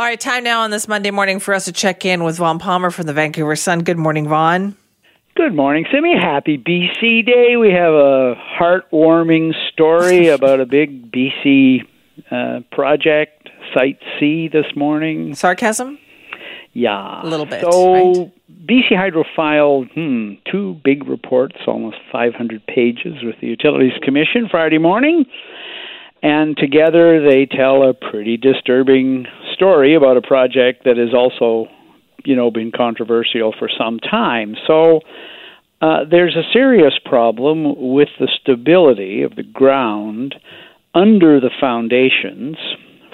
All right, time now on this Monday morning for us to check in with Vaughn Palmer from the Vancouver Sun. Good morning, Vaughn. Good morning, Simi. Happy BC Day. We have a heartwarming story about a big BC uh, project, Site C, this morning. Sarcasm? Yeah. A little bit. So, right? BC Hydro filed hmm, two big reports, almost 500 pages, with the Utilities Commission Friday morning. And together they tell a pretty disturbing story about a project that has also, you know, been controversial for some time. So uh, there's a serious problem with the stability of the ground under the foundations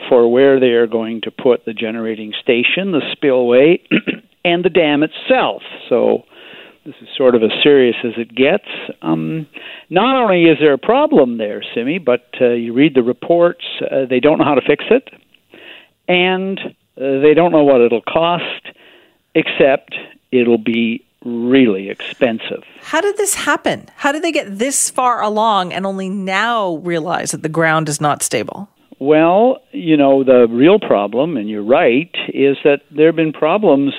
for where they are going to put the generating station, the spillway, and the dam itself. So this is sort of as serious as it gets. Um, not only is there a problem there, Simi, but uh, you read the reports, uh, they don't know how to fix it, and uh, they don't know what it'll cost, except it'll be really expensive. How did this happen? How did they get this far along and only now realize that the ground is not stable? Well, you know, the real problem, and you're right, is that there have been problems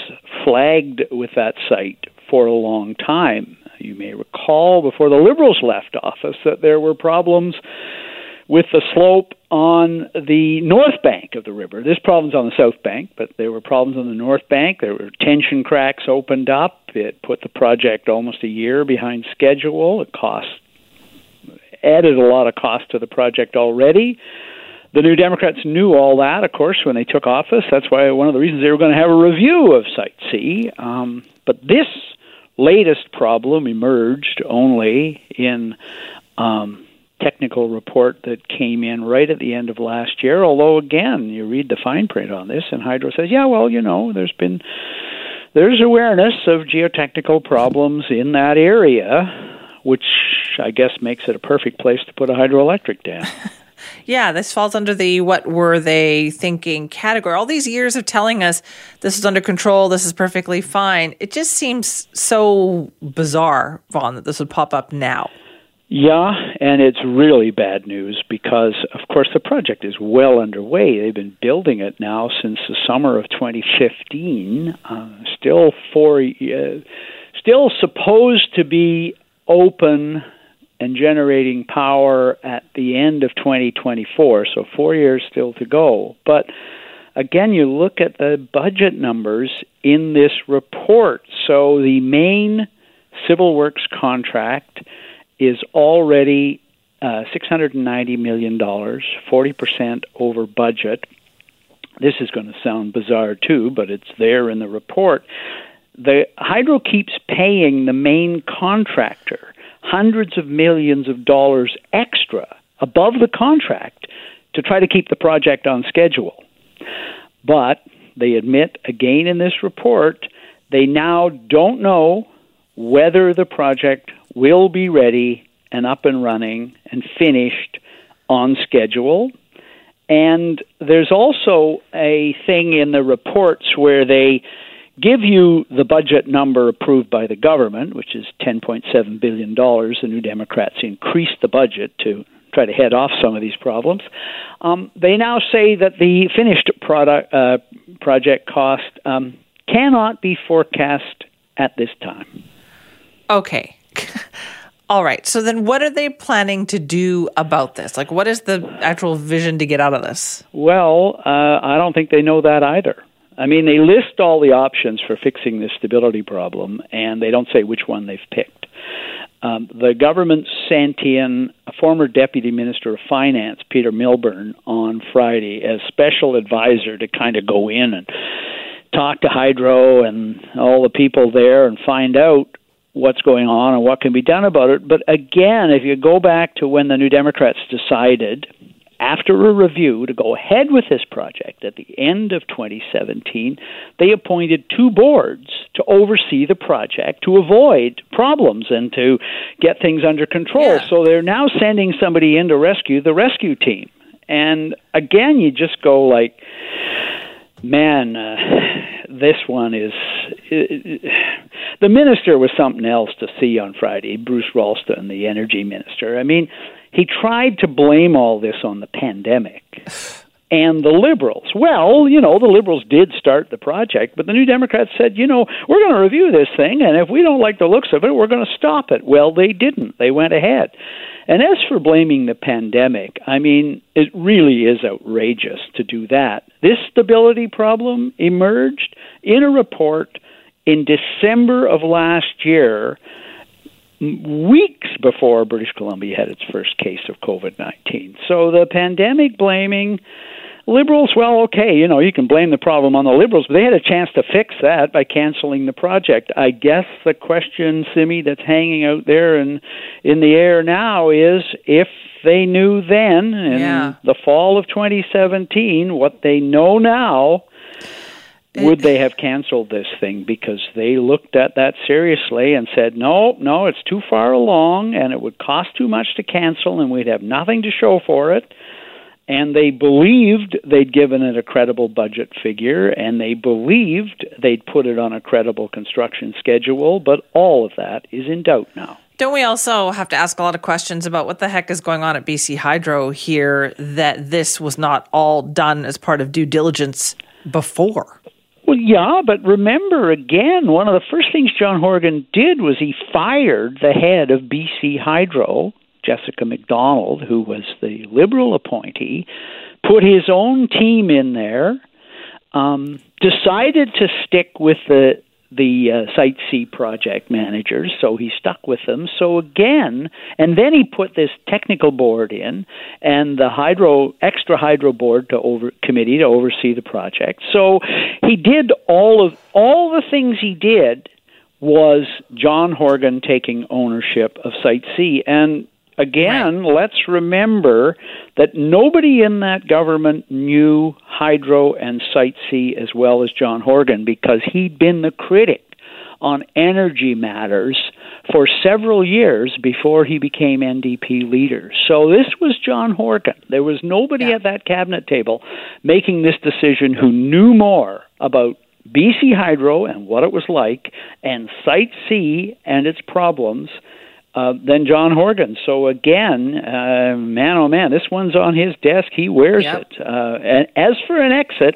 flagged with that site for a long time. You may recall before the Liberals left office that there were problems with the slope on the north bank of the river. There's problems on the south bank, but there were problems on the north bank. There were tension cracks opened up. It put the project almost a year behind schedule. It cost added a lot of cost to the project already. The New Democrats knew all that, of course, when they took office. That's why one of the reasons they were going to have a review of Site C. Um, but this latest problem emerged only in um, technical report that came in right at the end of last year. Although again, you read the fine print on this, and Hydro says, yeah, well, you know, there's been there's awareness of geotechnical problems in that area, which I guess makes it a perfect place to put a hydroelectric dam. Yeah, this falls under the what were they thinking category. All these years of telling us this is under control, this is perfectly fine. It just seems so bizarre, Vaughn, that this would pop up now. Yeah, and it's really bad news because, of course, the project is well underway. They've been building it now since the summer of 2015. Uh, still four, uh, still supposed to be open and generating power at the end of 2024, so four years still to go. But again, you look at the budget numbers in this report. So the main civil works contract is already uh, $690 million, 40% over budget. This is going to sound bizarre too, but it's there in the report. The Hydro keeps paying the main contractor hundreds of millions of dollars extra above the contract to try to keep the project on schedule. But they admit again in this report they now don't know whether the project will be ready and up and running and finished on schedule. And there's also a thing in the reports where they give you the budget number approved by the government, which is $10.7 billion. The New Democrats increased the budget to try to head off some of these problems. Um, they now say that the finished product uh, project cost um, cannot be forecast at this time. Okay. All right. So then what are they planning to do about this? Like, what is the actual vision to get out of this? Well, uh, I don't think they know that either. I mean, they list all the options for fixing this stability problem, and they don't say which one they've picked. Um, the government sent in a former deputy minister of finance, Peter Milburn, on Friday as special advisor to kind of go in and talk to Hydro and all the people there and find out what's going on and what can be done about it. But again, if you go back to when the New Democrats decided after a review to go ahead with this project at the end of 2017, they appointed two boards to oversee the project to avoid problems and to get things under control. Yeah. So they're now sending somebody in to rescue the rescue team. And again, you just go like, man, uh, this one is. The minister was something else to see on Friday, Bruce Ralston, the energy minister. I mean, he tried to blame all this on the pandemic. and the Liberals. Well, you know, the Liberals did start the project, but the New Democrats said, you know, we're going to review this thing, and if we don't like the looks of it, we're going to stop it. Well, they didn't. They went ahead. And as for blaming the pandemic, I mean, it really is outrageous to do that. This stability problem emerged in a report in December of last year weeks before British Columbia had its first case of COVID 19. So the pandemic blaming liberals, well, okay, you know, you can blame the problem on the liberals, but they had a chance to fix that by canceling the project. I guess the question, Simi, that's hanging out there and in the air now is if they knew then in yeah. the fall of 2017 what they know now would they have canceled this thing because they looked at that seriously and said no no it's too far along and it would cost too much to cancel and we'd have nothing to show for it and they believed they'd given it a credible budget figure and they believed they'd put it on a credible construction schedule, but all of that is in doubt now. Don't we also have to ask a lot of questions about what the heck is going on at BC Hydro here that this was not all done as part of due diligence before? Well, yeah, but remember again, one of the first things John Horgan did was he fired the head of BC Hydro Jessica McDonald, who was the Liberal appointee, put his own team in there, um, decided to stick with the the uh, Site C project managers, so he stuck with them. So again, and then he put this technical board in and the hydro extra hydro board to over committee to oversee the project. So he did all of all the things he did was John Horgan taking ownership of Site C and Again, right. let's remember that nobody in that government knew Hydro and Site C as well as John Horgan because he'd been the critic on energy matters for several years before he became NDP leader. So this was John Horgan. There was nobody yeah. at that cabinet table making this decision who knew more about BC Hydro and what it was like and Site C and its problems uh, than John Horgan. So again, uh, man, oh man, this one's on his desk. He wears yep. it. Uh, and as for an exit,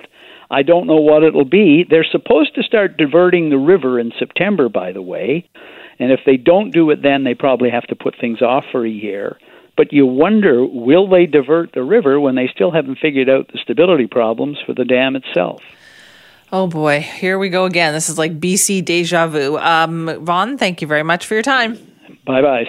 I don't know what it'll be. They're supposed to start diverting the river in September, by the way. And if they don't do it then, they probably have to put things off for a year. But you wonder, will they divert the river when they still haven't figured out the stability problems for the dam itself? Oh boy, here we go again. This is like BC deja vu. Um, Vaughn, thank you very much for your time. Bye bye.